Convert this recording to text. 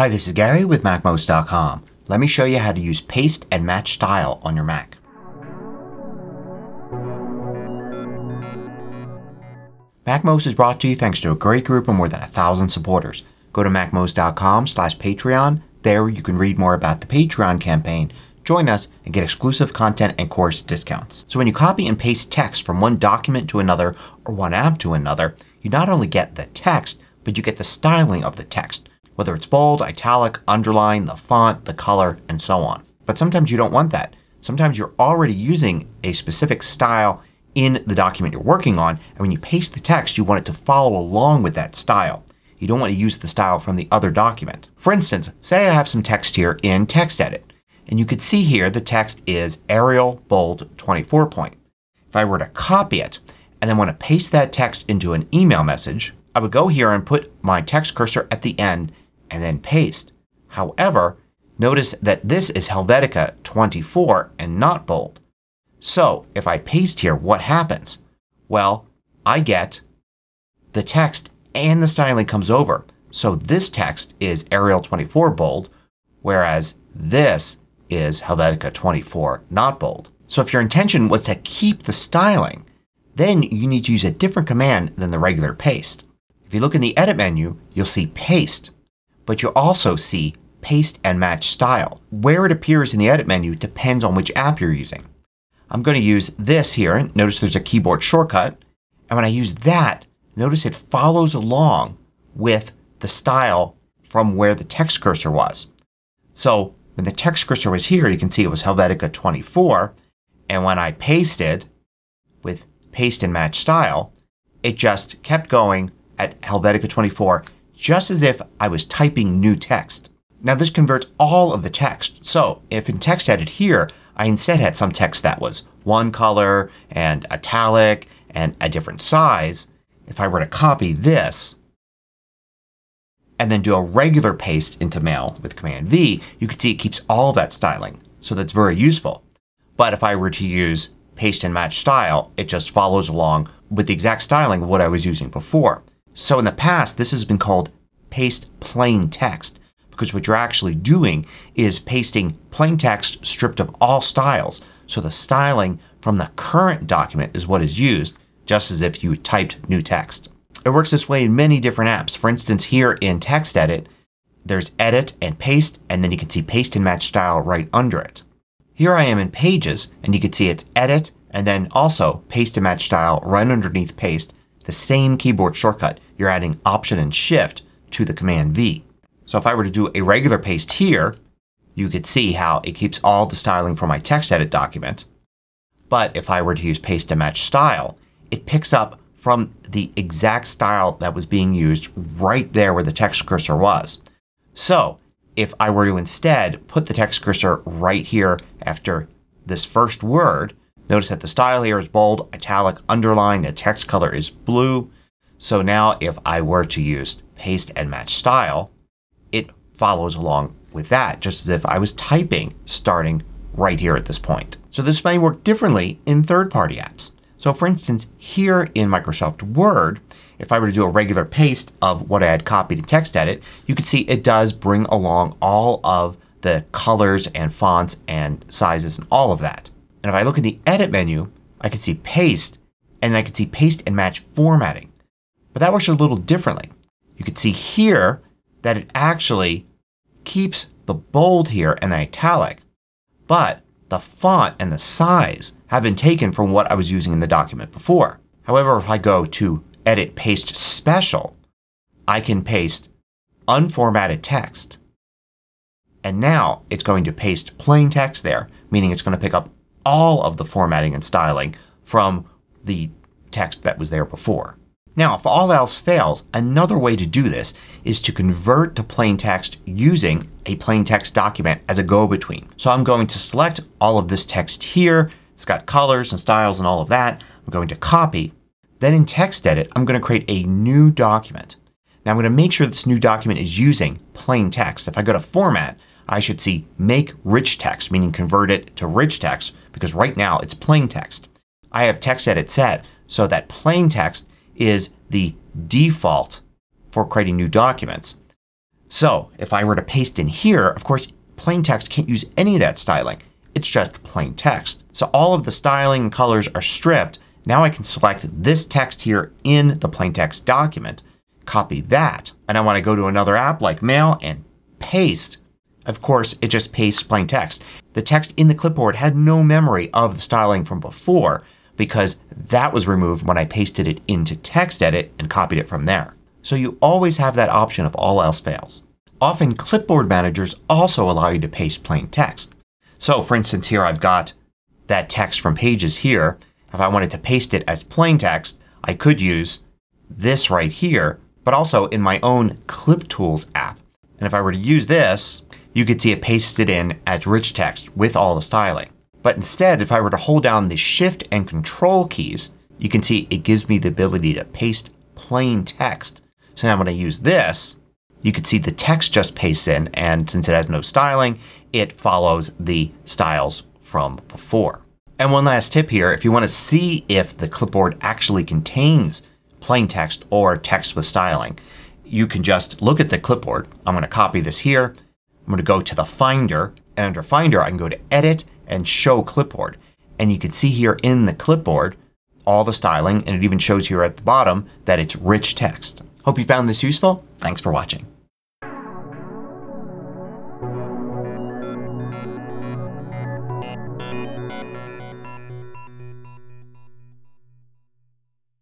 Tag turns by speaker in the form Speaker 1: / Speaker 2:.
Speaker 1: Hi, this is Gary with MacMost.com. Let me show you how to use paste and match style on your Mac. MacMost is brought to you thanks to a great group of more than a thousand supporters. Go to MacMost.com slash Patreon. There you can read more about the Patreon campaign, join us, and get exclusive content and course discounts. So when you copy and paste text from one document to another or one app to another, you not only get the text, but you get the styling of the text whether it's bold, italic, underline, the font, the color, and so on. But sometimes you don't want that. Sometimes you're already using a specific style in the document you're working on and when you paste the text you want it to follow along with that style. You don't want to use the style from the other document. For instance, say I have some text here in TextEdit and you can see here the text is Arial Bold 24 point. If I were to copy it and then want to paste that text into an email message I would go here and put my text cursor at the end and then paste. However, notice that this is Helvetica 24 and not bold. So if I paste here what happens? Well, I get the text and the styling comes over. So this text is Arial 24 bold whereas this is Helvetica 24 not bold. So if your intention was to keep the styling then you need to use a different command than the regular paste. If you look in the Edit menu you'll see Paste but you'll also see Paste and Match Style. Where it appears in the Edit menu depends on which app you're using. I'm going to use this here. Notice there's a keyboard shortcut. And when I use that, notice it follows along with the style from where the text cursor was. So when the text cursor was here you can see it was Helvetica 24 and when I pasted with Paste and Match Style it just kept going at Helvetica 24 just as if I was typing new text. Now this converts all of the text. So if in TextEdit here I instead had some text that was one color and italic and a different size, if I were to copy this and then do a regular paste into Mail with Command V, you can see it keeps all of that styling. So that's very useful. But if I were to use paste and match style, it just follows along with the exact styling of what I was using before. So in the past this has been called paste plain text because what you're actually doing is pasting plain text stripped of all styles. So the styling from the current document is what is used just as if you typed new text. It works this way in many different apps. For instance here in TextEdit there's Edit and Paste and then you can see Paste and Match Style right under it. Here I am in Pages and you can see it's Edit and then also Paste and Match Style right underneath Paste the same keyboard shortcut. You're adding Option and Shift to the Command V. So if I were to do a regular paste here you could see how it keeps all the styling from my TextEdit document. But if I were to use Paste to Match Style it picks up from the exact style that was being used right there where the text cursor was. So if I were to instead put the text cursor right here after this first word Notice that the style here is bold, italic, underline. The text color is blue. So now if I were to use paste and match style it follows along with that just as if I was typing starting right here at this point. So this may work differently in third-party apps. So for instance here in Microsoft Word if I were to do a regular paste of what I had copied in TextEdit you can see it does bring along all of the colors and fonts and sizes and all of that. And if I look in the Edit menu I can see Paste and I can see Paste and Match Formatting. But that works a little differently. You can see here that it actually keeps the bold here and the italic but the font and the size have been taken from what I was using in the document before. However, if I go to Edit Paste Special I can paste unformatted text and now it's going to paste plain text there meaning it's going to pick up all of the formatting and styling from the text that was there before. Now if all else fails another way to do this is to convert to plain text using a plain text document as a go-between. So I'm going to select all of this text here. It's got colors and styles and all of that. I'm going to copy. Then in TextEdit I'm going to create a new document. Now I'm going to make sure this new document is using plain text. If I go to Format I should see Make Rich Text meaning convert it to rich text because right now it's plain text. I have TextEdit set so that plain text is the default for creating new documents. So if I were to paste in here, of course plain text can't use any of that styling. It's just plain text. So all of the styling and colors are stripped. Now I can select this text here in the plain text document, copy that, and I want to go to another app like Mail and paste. Of course it just pastes plain text. The text in the clipboard had no memory of the styling from before because that was removed when I pasted it into TextEdit and copied it from there. So you always have that option if all else fails. Often clipboard managers also allow you to paste plain text. So for instance here I've got that text from Pages here. If I wanted to paste it as plain text I could use this right here but also in my own Clip Tools app. And if I were to use this you could see it pasted in as rich text with all the styling. But instead if I were to hold down the Shift and Control keys you can see it gives me the ability to paste plain text. So now when I use this you can see the text just pastes in and since it has no styling it follows the styles from before. And one last tip here. If you want to see if the clipboard actually contains plain text or text with styling you can just look at the clipboard. I'm going to copy this here. I'm going to go to the Finder and under Finder I can go to Edit and Show Clipboard. And you can see here in the clipboard all the styling and it even shows here at the bottom that it's rich text. Hope you found this useful. Thanks for watching.